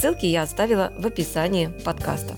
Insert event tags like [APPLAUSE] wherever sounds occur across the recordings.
Ссылки я оставила в описании подкаста.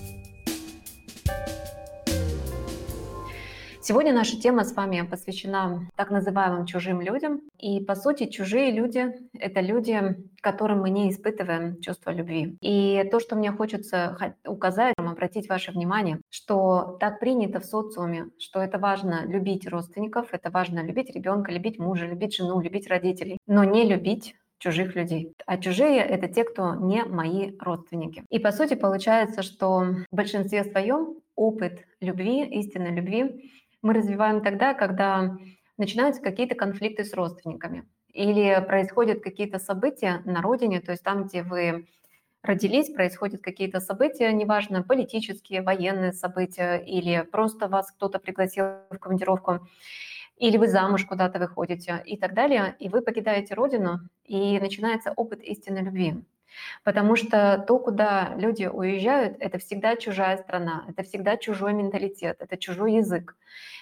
Сегодня наша тема с вами посвящена так называемым чужим людям. И, по сути, чужие люди — это люди, которым мы не испытываем чувство любви. И то, что мне хочется указать, обратить ваше внимание, что так принято в социуме, что это важно любить родственников, это важно любить ребенка, любить мужа, любить жену, любить родителей, но не любить чужих людей. А чужие — это те, кто не мои родственники. И по сути получается, что в большинстве своем опыт любви, истинной любви мы развиваем тогда, когда начинаются какие-то конфликты с родственниками или происходят какие-то события на родине, то есть там, где вы родились, происходят какие-то события, неважно, политические, военные события или просто вас кто-то пригласил в командировку, или вы замуж куда-то выходите и так далее, и вы покидаете родину, и начинается опыт истинной любви. Потому что то, куда люди уезжают, это всегда чужая страна, это всегда чужой менталитет, это чужой язык.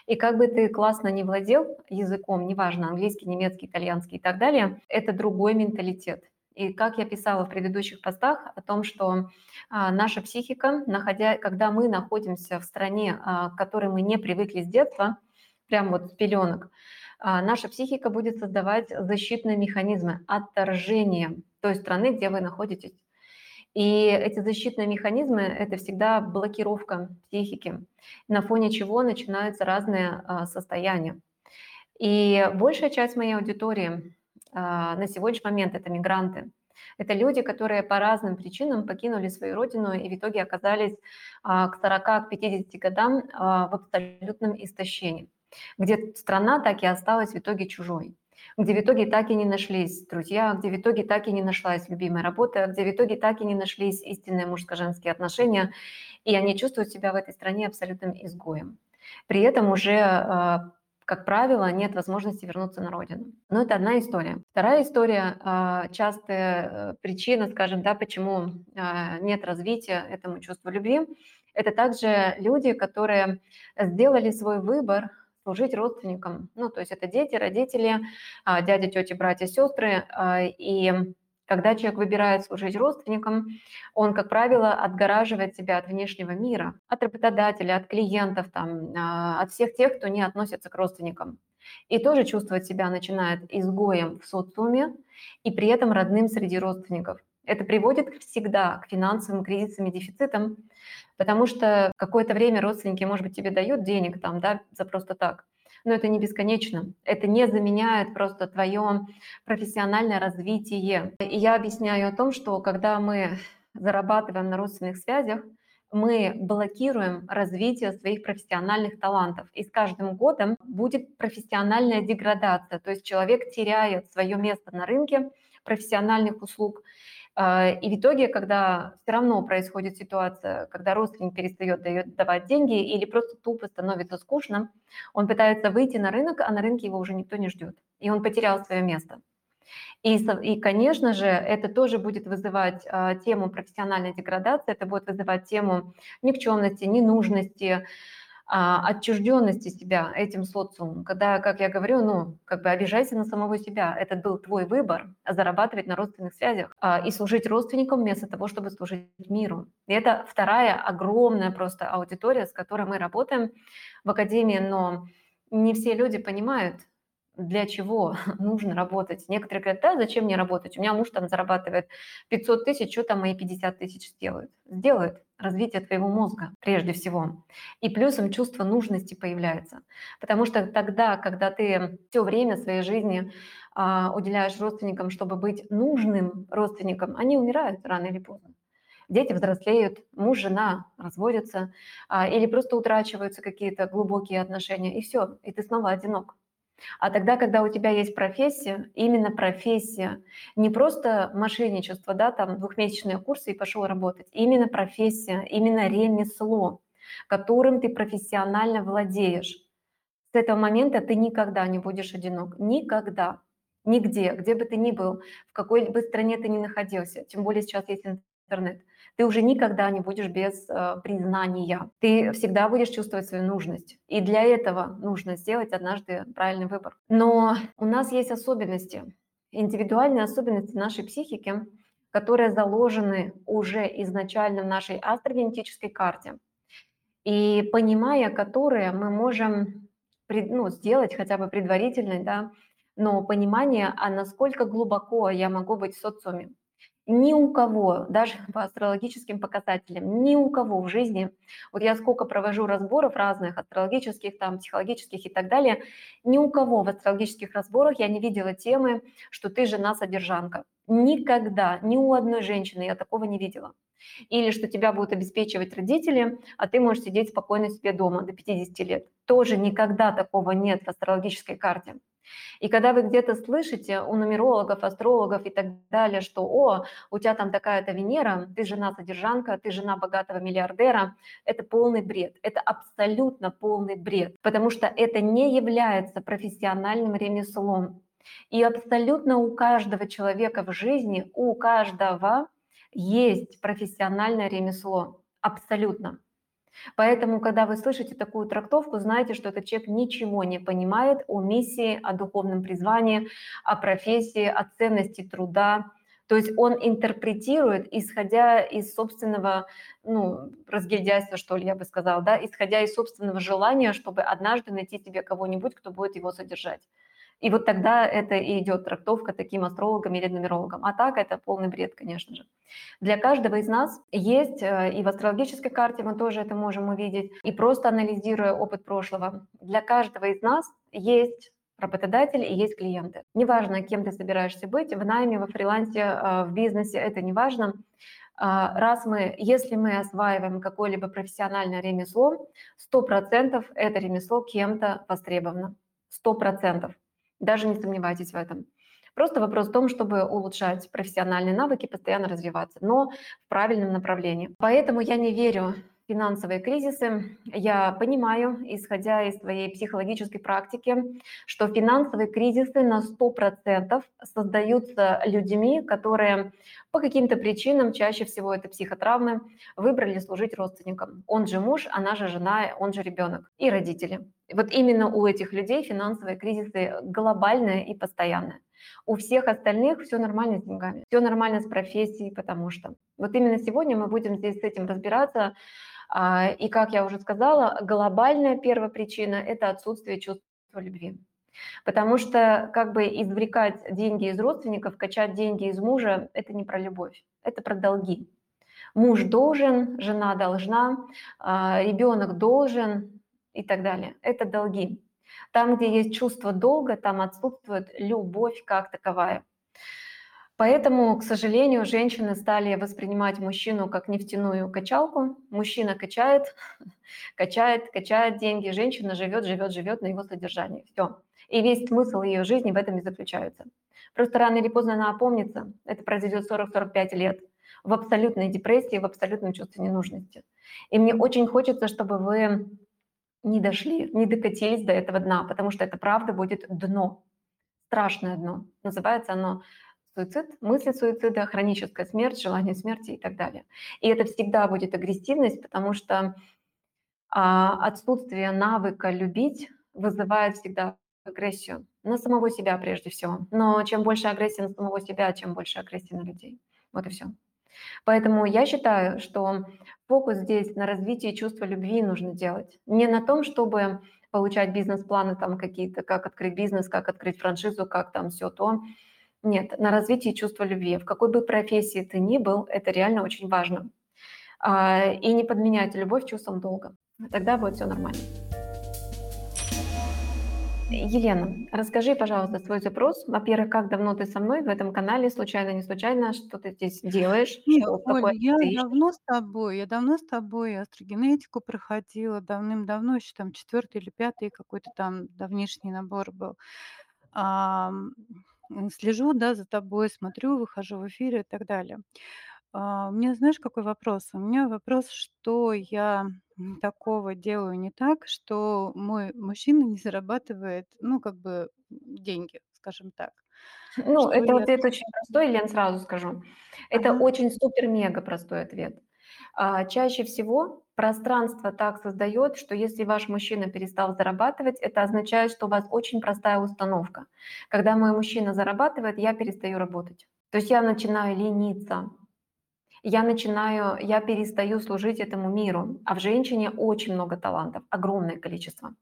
И как бы ты классно не владел языком, неважно, английский, немецкий, итальянский и так далее, это другой менталитет. И как я писала в предыдущих постах о том, что а, наша психика, находя, когда мы находимся в стране, а, к которой мы не привыкли с детства, прям вот с пеленок, а, наша психика будет создавать защитные механизмы отторжения той страны, где вы находитесь. И эти защитные механизмы – это всегда блокировка психики, на фоне чего начинаются разные а, состояния. И большая часть моей аудитории а, на сегодняшний момент – это мигранты. Это люди, которые по разным причинам покинули свою родину и в итоге оказались к 40-50 годам в абсолютном истощении где страна так и осталась в итоге чужой, где в итоге так и не нашлись друзья, где в итоге так и не нашлась любимая работа, где в итоге так и не нашлись истинные мужско-женские отношения, и они чувствуют себя в этой стране абсолютным изгоем. При этом уже а, как правило, нет возможности вернуться на родину. Но это одна история. Вторая история, а, частая э, причина, скажем, да, почему а, нет развития этому чувству любви, это также люди, которые сделали свой выбор служить родственникам. Ну, то есть это дети, родители, а, дяди, тети, братья, сестры. А, и когда человек выбирает служить родственникам, он, как правило, отгораживает себя от внешнего мира, от работодателя, от клиентов, там, а, от всех тех, кто не относится к родственникам. И тоже чувствовать себя начинает изгоем в социуме и при этом родным среди родственников. Это приводит всегда к финансовым кризисам и дефицитам, потому что какое-то время родственники, может быть, тебе дают денег там, да, за просто так, но это не бесконечно. Это не заменяет просто твое профессиональное развитие. И я объясняю о том, что когда мы зарабатываем на родственных связях, мы блокируем развитие своих профессиональных талантов. И с каждым годом будет профессиональная деградация. То есть человек теряет свое место на рынке профессиональных услуг и в итоге, когда все равно происходит ситуация, когда родственник перестает давать деньги или просто тупо становится скучно, он пытается выйти на рынок, а на рынке его уже никто не ждет. И он потерял свое место. И, и конечно же, это тоже будет вызывать а, тему профессиональной деградации, это будет вызывать тему никчемности, ненужности, а, отчужденности себя этим социумом, когда, как я говорю, ну, как бы обижайся на самого себя. Это был твой выбор зарабатывать на родственных связях а, и служить родственникам вместо того, чтобы служить миру. И это вторая огромная просто аудитория, с которой мы работаем в Академии, но не все люди понимают, для чего [LAUGHS] нужно работать. Некоторые говорят, да, зачем мне работать? У меня муж там зарабатывает 500 тысяч, что там мои 50 тысяч сделают? Сделают развитие твоего мозга прежде всего. И плюсом чувство нужности появляется. Потому что тогда, когда ты все время своей жизни а, уделяешь родственникам, чтобы быть нужным родственникам, они умирают рано или поздно. Дети взрослеют, муж, жена разводятся, а, или просто утрачиваются какие-то глубокие отношения, и все, и ты снова одинок. А тогда, когда у тебя есть профессия, именно профессия, не просто мошенничество, да, там двухмесячные курсы и пошел работать, именно профессия, именно ремесло, которым ты профессионально владеешь. С этого момента ты никогда не будешь одинок, никогда, нигде, где бы ты ни был, в какой бы стране ты ни находился, тем более сейчас есть интернет ты уже никогда не будешь без э, признания. Ты всегда будешь чувствовать свою нужность. И для этого нужно сделать однажды правильный выбор. Но у нас есть особенности, индивидуальные особенности нашей психики, которые заложены уже изначально в нашей астрогенетической карте. И понимая которые, мы можем ну, сделать хотя бы предварительно, да, но понимание, а насколько глубоко я могу быть в социуме, ни у кого, даже [LAUGHS] по астрологическим показателям, ни у кого в жизни, вот я сколько провожу разборов разных, астрологических, там, психологических и так далее, ни у кого в астрологических разборах я не видела темы, что ты жена-содержанка. Никогда, ни у одной женщины я такого не видела. Или что тебя будут обеспечивать родители, а ты можешь сидеть спокойно себе дома до 50 лет. Тоже никогда такого нет в астрологической карте. И когда вы где-то слышите у нумерологов, астрологов и так далее, что «О, у тебя там такая-то Венера, ты жена-содержанка, ты жена богатого миллиардера», это полный бред, это абсолютно полный бред, потому что это не является профессиональным ремеслом. И абсолютно у каждого человека в жизни, у каждого есть профессиональное ремесло, абсолютно. Поэтому, когда вы слышите такую трактовку, знайте, что этот человек ничего не понимает о миссии, о духовном призвании, о профессии, о ценности труда. То есть он интерпретирует, исходя из собственного ну, разгильдяйства, что ли, я бы сказала, да, исходя из собственного желания, чтобы однажды найти себе кого-нибудь, кто будет его содержать. И вот тогда это и идет трактовка таким астрологам или нумерологам. А так это полный бред, конечно же. Для каждого из нас есть, э, и в астрологической карте мы тоже это можем увидеть, и просто анализируя опыт прошлого, для каждого из нас есть работодатель и есть клиенты. Неважно, кем ты собираешься быть, в найме, во фрилансе, э, в бизнесе, это не важно. А, раз мы, если мы осваиваем какое-либо профессиональное ремесло, 100% это ремесло кем-то востребовано. 100%. Даже не сомневайтесь в этом. Просто вопрос в том, чтобы улучшать профессиональные навыки, постоянно развиваться, но в правильном направлении. Поэтому я не верю финансовые кризисы. Я понимаю, исходя из своей психологической практики, что финансовые кризисы на 100% создаются людьми, которые по каким-то причинам, чаще всего это психотравмы, выбрали служить родственникам. Он же муж, она же жена, он же ребенок и родители. Вот именно у этих людей финансовые кризисы глобальные и постоянные. У всех остальных все нормально с деньгами, все нормально с профессией, потому что вот именно сегодня мы будем здесь с этим разбираться. А, и, как я уже сказала, глобальная первая причина – это отсутствие чувства любви. Потому что как бы извлекать деньги из родственников, качать деньги из мужа – это не про любовь, это про долги. Муж должен, жена должна, а, ребенок должен и так далее. Это долги. Там, где есть чувство долга, там отсутствует любовь как таковая. Поэтому, к сожалению, женщины стали воспринимать мужчину как нефтяную качалку. Мужчина качает, [LAUGHS] качает, качает деньги, женщина живет, живет, живет на его содержании. Все. И весь смысл ее жизни в этом и заключается. Просто рано или поздно она опомнится. Это произойдет 40-45 лет в абсолютной депрессии, в абсолютном чувстве ненужности. И мне очень хочется, чтобы вы не дошли, не докатились до этого дна, потому что это правда будет дно, страшное дно. Называется оно суицид, мысли суицида, хроническая смерть, желание смерти и так далее. И это всегда будет агрессивность, потому что а, отсутствие навыка любить вызывает всегда агрессию на самого себя прежде всего. Но чем больше агрессии на самого себя, чем больше агрессии на людей. Вот и все. Поэтому я считаю, что фокус здесь на развитии чувства любви нужно делать. Не на том, чтобы получать бизнес-планы там какие-то, как открыть бизнес, как открыть франшизу, как там все то. Нет, на развитии чувства любви. В какой бы профессии ты ни был, это реально очень важно. А, и не подменять любовь чувством долга. Тогда будет все нормально. Елена, расскажи, пожалуйста, свой запрос. Во-первых, как давно ты со мной в этом канале? Случайно, не случайно? Что ты здесь делаешь? Нет, Что Оль, такое я ты ищешь? давно с тобой, я давно с тобой астрогенетику проходила, давным-давно, еще там четвертый или пятый какой-то там давнишний набор был. Слежу, да, за тобой, смотрю, выхожу в эфиры и так далее. А, у меня знаешь, какой вопрос? У меня вопрос, что я, такого делаю не так, что мой мужчина не зарабатывает, ну, как бы, деньги, скажем так. Ну, Что это я ответ очень простой, Лен, сразу скажу. Это Ага. очень супер-мега простой ответ. А, чаще всего пространство так создает, что если ваш мужчина перестал зарабатывать, это означает, что у вас очень простая установка. Когда мой мужчина зарабатывает, я перестаю работать. То есть я начинаю лениться, я начинаю, я перестаю служить этому миру. А в женщине очень много талантов, огромное количество.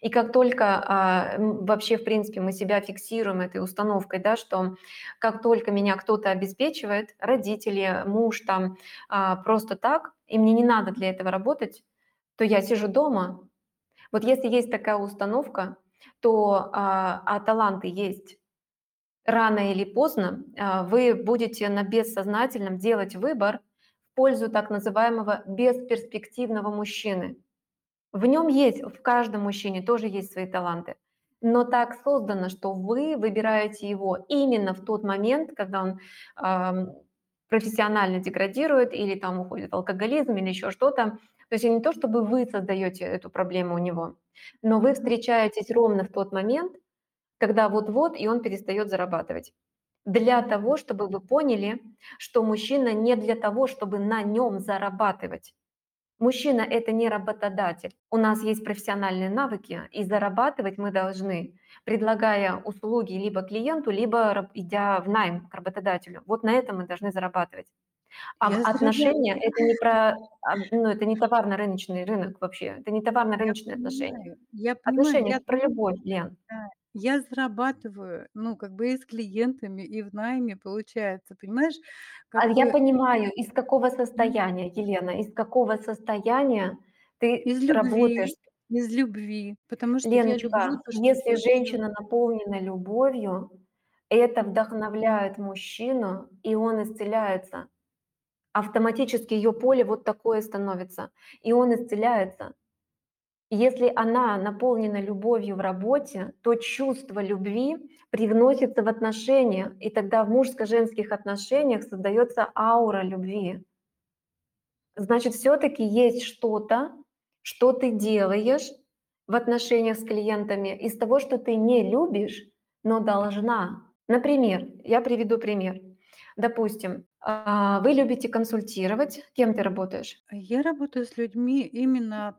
И как только а, вообще, в принципе, мы себя фиксируем этой установкой, да, что как только меня кто-то обеспечивает, родители, муж там, а, просто так, и мне не надо для этого работать, то я сижу дома. Вот если есть такая установка, то а, а таланты есть, рано или поздно а, вы будете на бессознательном делать выбор в пользу так называемого бесперспективного мужчины. В нем есть, в каждом мужчине тоже есть свои таланты. Но так создано, что вы выбираете его именно в тот момент, когда он ам, профессионально деградирует или там уходит в алкоголизм или еще что-то. То есть не то, чтобы вы создаете эту проблему у него, но вы встречаетесь ровно в тот момент, когда вот-вот, и он перестает зарабатывать. Для того, чтобы вы поняли, что мужчина не для того, чтобы на нем зарабатывать. Мужчина– это не работодатель. У нас есть профессиональные навыки, и зарабатывать мы должны, предлагая услуги либо клиенту, либо идя в найм к работодателю. Вот на этом мы должны зарабатывать. А Я отношения– это не про, а, ну, это не товарно-рыночный рынок вообще, это не товарно-рыночные отношения. я понимаю, Отношения– я это про любовь, Лен. да, я зарабатываю, ну, как бы и с клиентами, и в найме получается, понимаешь? А я бы понимаю, из какого состояния, Елена, из какого состояния ты из работаешь любви, из любви, потому что я люблю Леночка, то, что если женщина наполнена любовью, это вдохновляет мужчину, и он исцеляется. Автоматически ее поле вот такое становится, и он исцеляется. Если она наполнена любовью в работе, то чувство любви привносится в отношения, и тогда в мужско-женских отношениях создается аура любви. Значит, все-таки есть что-то, что ты делаешь в отношениях с клиентами из того, что ты не любишь, но должна. Например, я приведу пример. Допустим, а, вы любите консультировать. Кем ты работаешь? Я работаю с людьми именно,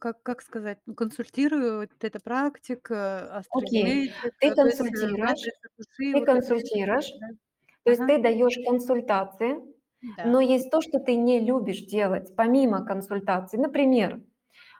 как как сказать, ну, консультирую, вот эта практика, Окей, ты то есть, э, консультируешь, души, ты вот это консультируешь, да. то есть Ага, ты даешь консультации, да. но есть то, что ты не любишь делать помимо консультаций. Например,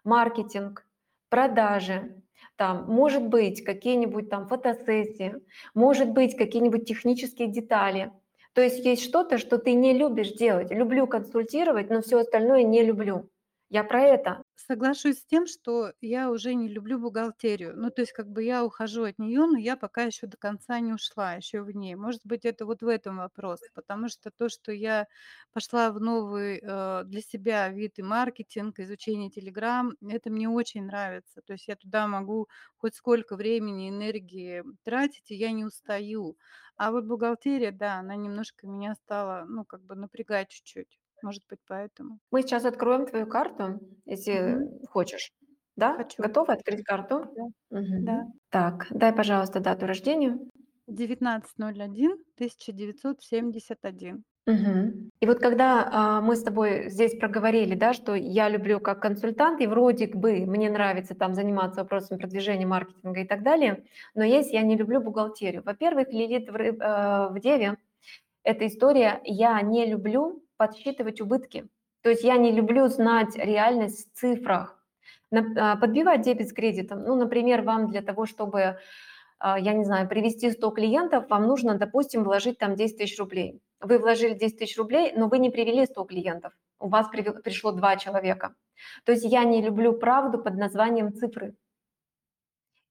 маркетинг, продажи, там, может быть, какие-нибудь там фотосессии, может быть, какие-нибудь технические детали. То есть есть что-то, что ты не любишь делать. Люблю консультировать, но все остальное не люблю. Я про это. Соглашусь с тем, что я уже не люблю бухгалтерию. Ну, то есть как бы я ухожу от нее, но я пока еще до конца не ушла, еще в ней. Может быть, это вот в этом вопрос, потому что то, что я пошла в новый э, для себя вид и маркетинг, изучение Telegram, это мне очень нравится. То есть я туда могу хоть сколько времени, энергии тратить, и я не устаю. А вот бухгалтерия, да, она немножко меня стала, ну, как бы напрягать чуть-чуть. Может быть, поэтому. Мы сейчас откроем твою карту, если Мгм. хочешь. Да? Хочу. Готова открыть карту? Да, да. Мгм. Так, дай, пожалуйста, дату рождения. девятнадцать ноль один тысяча девятьсот семьдесят один Мгм. И вот когда а, мы с тобой здесь проговорили, да, что я люблю как консультант, и вроде бы мне нравится там заниматься вопросами продвижения, маркетинга и так далее, но есть я не люблю бухгалтерию. Во-первых, Лилит в, э, в Деве– это история «я не люблю подсчитывать убытки». То есть я не люблю знать реальность в цифрах. А, Подбивать дебет с кредитом. Ну, например, вам для того, чтобы а, я не знаю, привести 100 клиентов, вам нужно, допустим, вложить там 10 тысяч рублей. Вы вложили 10 тысяч рублей, но вы не привели 100 клиентов. У вас пришло 2 человека. То есть я не люблю правду под названием цифры.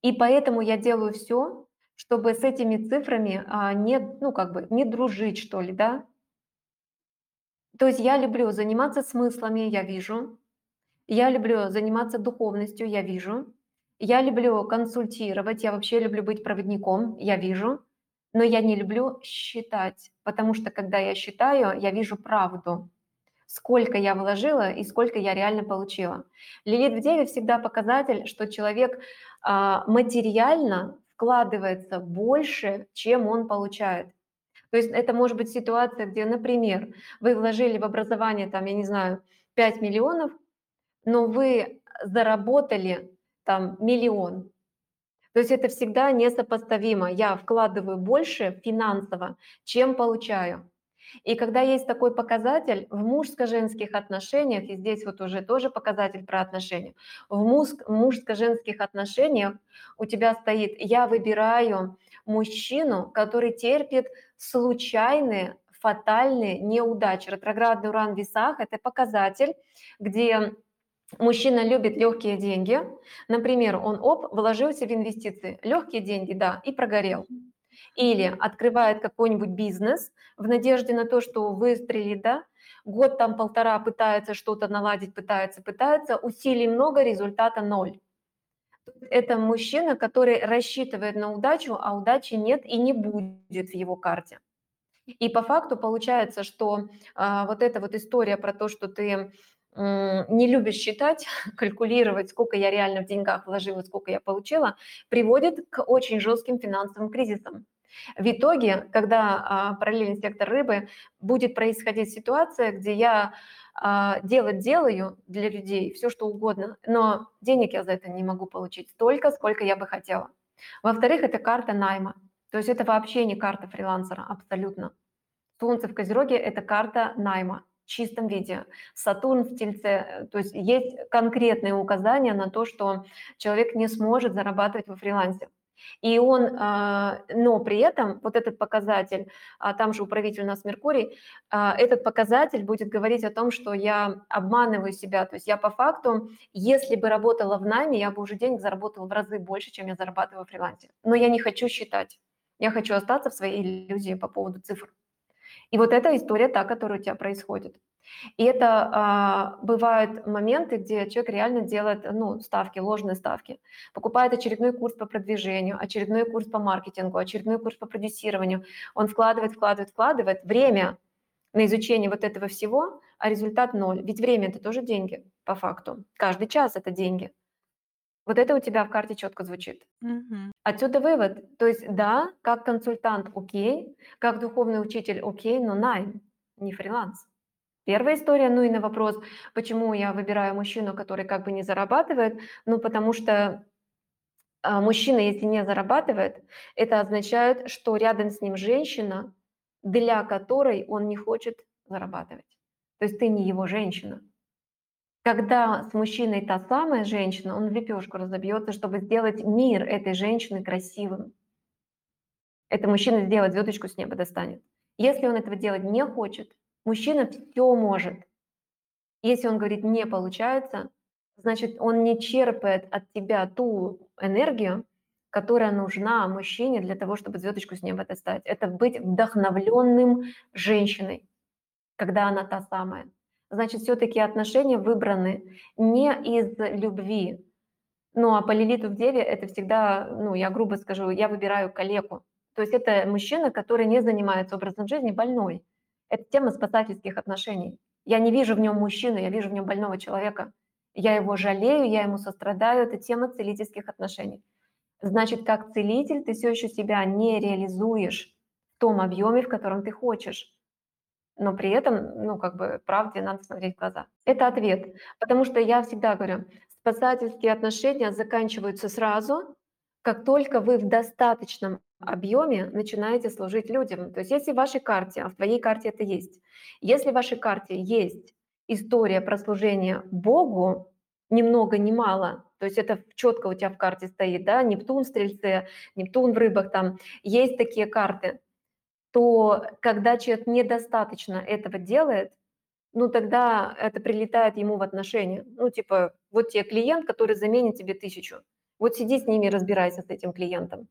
И поэтому я делаю все, чтобы с этими цифрами а, не, ну, как бы, не дружить, что ли, да. То есть я люблю заниматься смыслами, я вижу. Я люблю заниматься духовностью, я вижу. Я люблю консультировать, я вообще люблю быть проводником, я вижу. Но я не люблю считать, потому что когда я считаю, я вижу правду сколько я вложила и сколько я реально получила. Лилит в Деве всегда показатель, что человек а, материально вкладывается больше, чем он получает. То есть это может быть ситуация, где, например, вы вложили в образование, там, я не знаю, 5 миллионов, но вы заработали там миллион. То есть это всегда несопоставимо. Я вкладываю больше финансово, чем получаю. И когда есть такой показатель в мужско-женских отношениях, и здесь вот уже тоже показатель про отношения, в мужско-женских отношениях у тебя стоит «я выбираю мужчину, который терпит случайные, фатальные неудачи». Ретроградный уран в весах – это показатель, где Мужчина любит легкие деньги. Например, он оп, вложился в инвестиции. Легкие деньги, да, и прогорел или открывает какой-нибудь бизнес в надежде на то, что выстрелит, да, год там полтора пытается что-то наладить, пытается, пытается, усилий много, результата ноль. Это мужчина, который рассчитывает на удачу, а удачи нет и не будет в его карте. И по факту получается, что а, вот эта вот история про то, что ты не любишь считать, [LAUGHS] калькулировать, сколько я реально в деньгах вложила, сколько я получила, приводит к очень жестким финансовым кризисам. В итоге, когда а, параллельный сектор рыбы, будет происходить ситуация, где я делать делаю для людей все, что угодно, но денег я за это не могу получить столько, сколько я бы хотела. Во-вторых, это карта найма. То есть это вообще не карта фрилансера, абсолютно. Солнце в Козероге – это карта найма в чистом виде. Сатурн в Тельце, то есть есть конкретные указания на то, что человек не сможет зарабатывать во фрилансе. И он, а, но при этом вот этот показатель, а там же управитель у нас Меркурий, а, этот показатель будет говорить о том, что я обманываю себя, то есть я по факту, если бы работала в найме, я бы уже денег заработала в разы больше, чем я зарабатываю в фрилансе. Но я не хочу считать, я хочу остаться в своей иллюзии по поводу цифр. И вот эта история та, которая у тебя происходит. И это а, бывают моменты, где человек реально делает ну, ставки, ложные ставки. Покупает очередной курс по продвижению, очередной курс по маркетингу, очередной курс по продюсированию. Он вкладывает, вкладывает, вкладывает время на изучение вот этого всего, а результат ноль. Ведь время – это тоже деньги, по факту. Каждый час – это деньги. Вот это у тебя в карте четко звучит. Мгм. Отсюда вывод. То есть да, как консультант окей, как духовный учитель окей, но найм, не фриланс. Первая история, ну и на вопрос, почему я выбираю мужчину, который как бы не зарабатывает, ну потому что а, мужчина, если не зарабатывает, это означает, что рядом с ним женщина, для которой он не хочет зарабатывать. То есть ты не его женщина. Когда с мужчиной та самая женщина, он в лепешку разобьется, чтобы сделать мир этой женщины красивым. Это мужчина сделать звездочку с неба достанет. Если он этого делать не хочет, Мужчина все может. Если он говорит «не получается», значит, он не черпает от тебя ту энергию, которая нужна мужчине для того, чтобы звездочку с неба достать. Это быть вдохновленным женщиной, когда она та самая. Значит, все-таки отношения выбраны не из любви. Ну, а по лилиту в деве это всегда, ну, я грубо скажу, я выбираю калеку. То есть это мужчина, который не занимается образом жизни, больной. Это тема спасательских отношений. Я не вижу в нем мужчину, я вижу в нем больного человека. Я его жалею, я ему сострадаю. Это тема целительских отношений. Значит, как целитель ты все еще себя не реализуешь в том объеме, в котором ты хочешь. Но при этом, ну, как бы, правде надо смотреть в глаза. Это ответ. Потому что я всегда говорю, спасательские отношения заканчиваются сразу, как только вы в достаточном объеме начинаете служить людям. То есть если в вашей карте, а в твоей карте это есть, если в вашей карте есть история про служение Богу, ни много ни мало, то есть это четко у тебя в карте стоит, да, Нептун в Стрельце, Нептун в Рыбах, там есть такие карты, то когда человек недостаточно этого делает, ну тогда это прилетает ему в отношения. Ну типа вот тебе клиент, который заменит тебе тысячу, Вот сиди с ними, разбирайся с этим клиентом.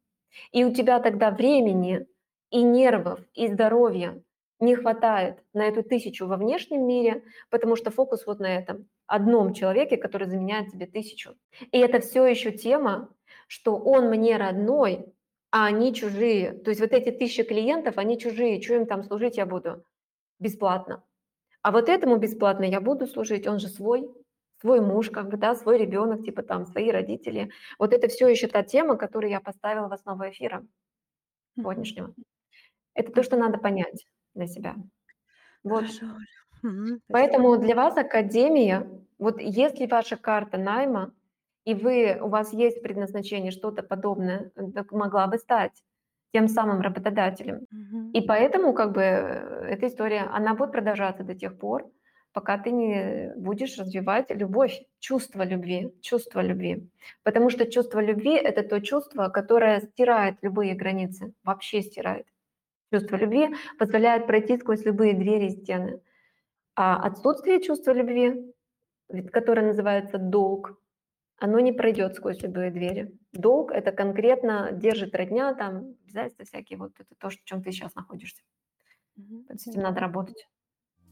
И у тебя тогда времени и нервов, и здоровья не хватает на эту тысячу во внешнем мире, потому что фокус вот на этом одном человеке, который заменяет тебе тысячу. И это все еще тема, что он мне родной, а они чужие. То есть вот эти тысячи клиентов, они чужие. Что им там служить я буду? Бесплатно. А вот этому бесплатно я буду служить, он же свой, свой муж, как бы, да, свой ребенок, типа там, свои родители. Вот это все еще та тема, которую я поставила в основу эфира сегодняшнего. Это то, что надо понять для себя. Вот. Хорошо. Поэтому для вас академия, вот если ваша карта найма, и вы, у вас есть предназначение что-то подобное, так могла бы стать тем самым работодателем. Мгм. И поэтому как бы э, эта история, она будет продолжаться до тех пор, пока ты не будешь развивать любовь, чувство любви, чувство любви. Потому что чувство любви – это то чувство, которое стирает любые границы, вообще стирает. Чувство любви позволяет пройти сквозь любые двери и стены. А отсутствие чувства любви, которое называется долг, оно не пройдет сквозь любые двери. Долг это конкретно держит родня, там обязательства всякие, вот это то, в чем ты сейчас находишься. С этим надо работать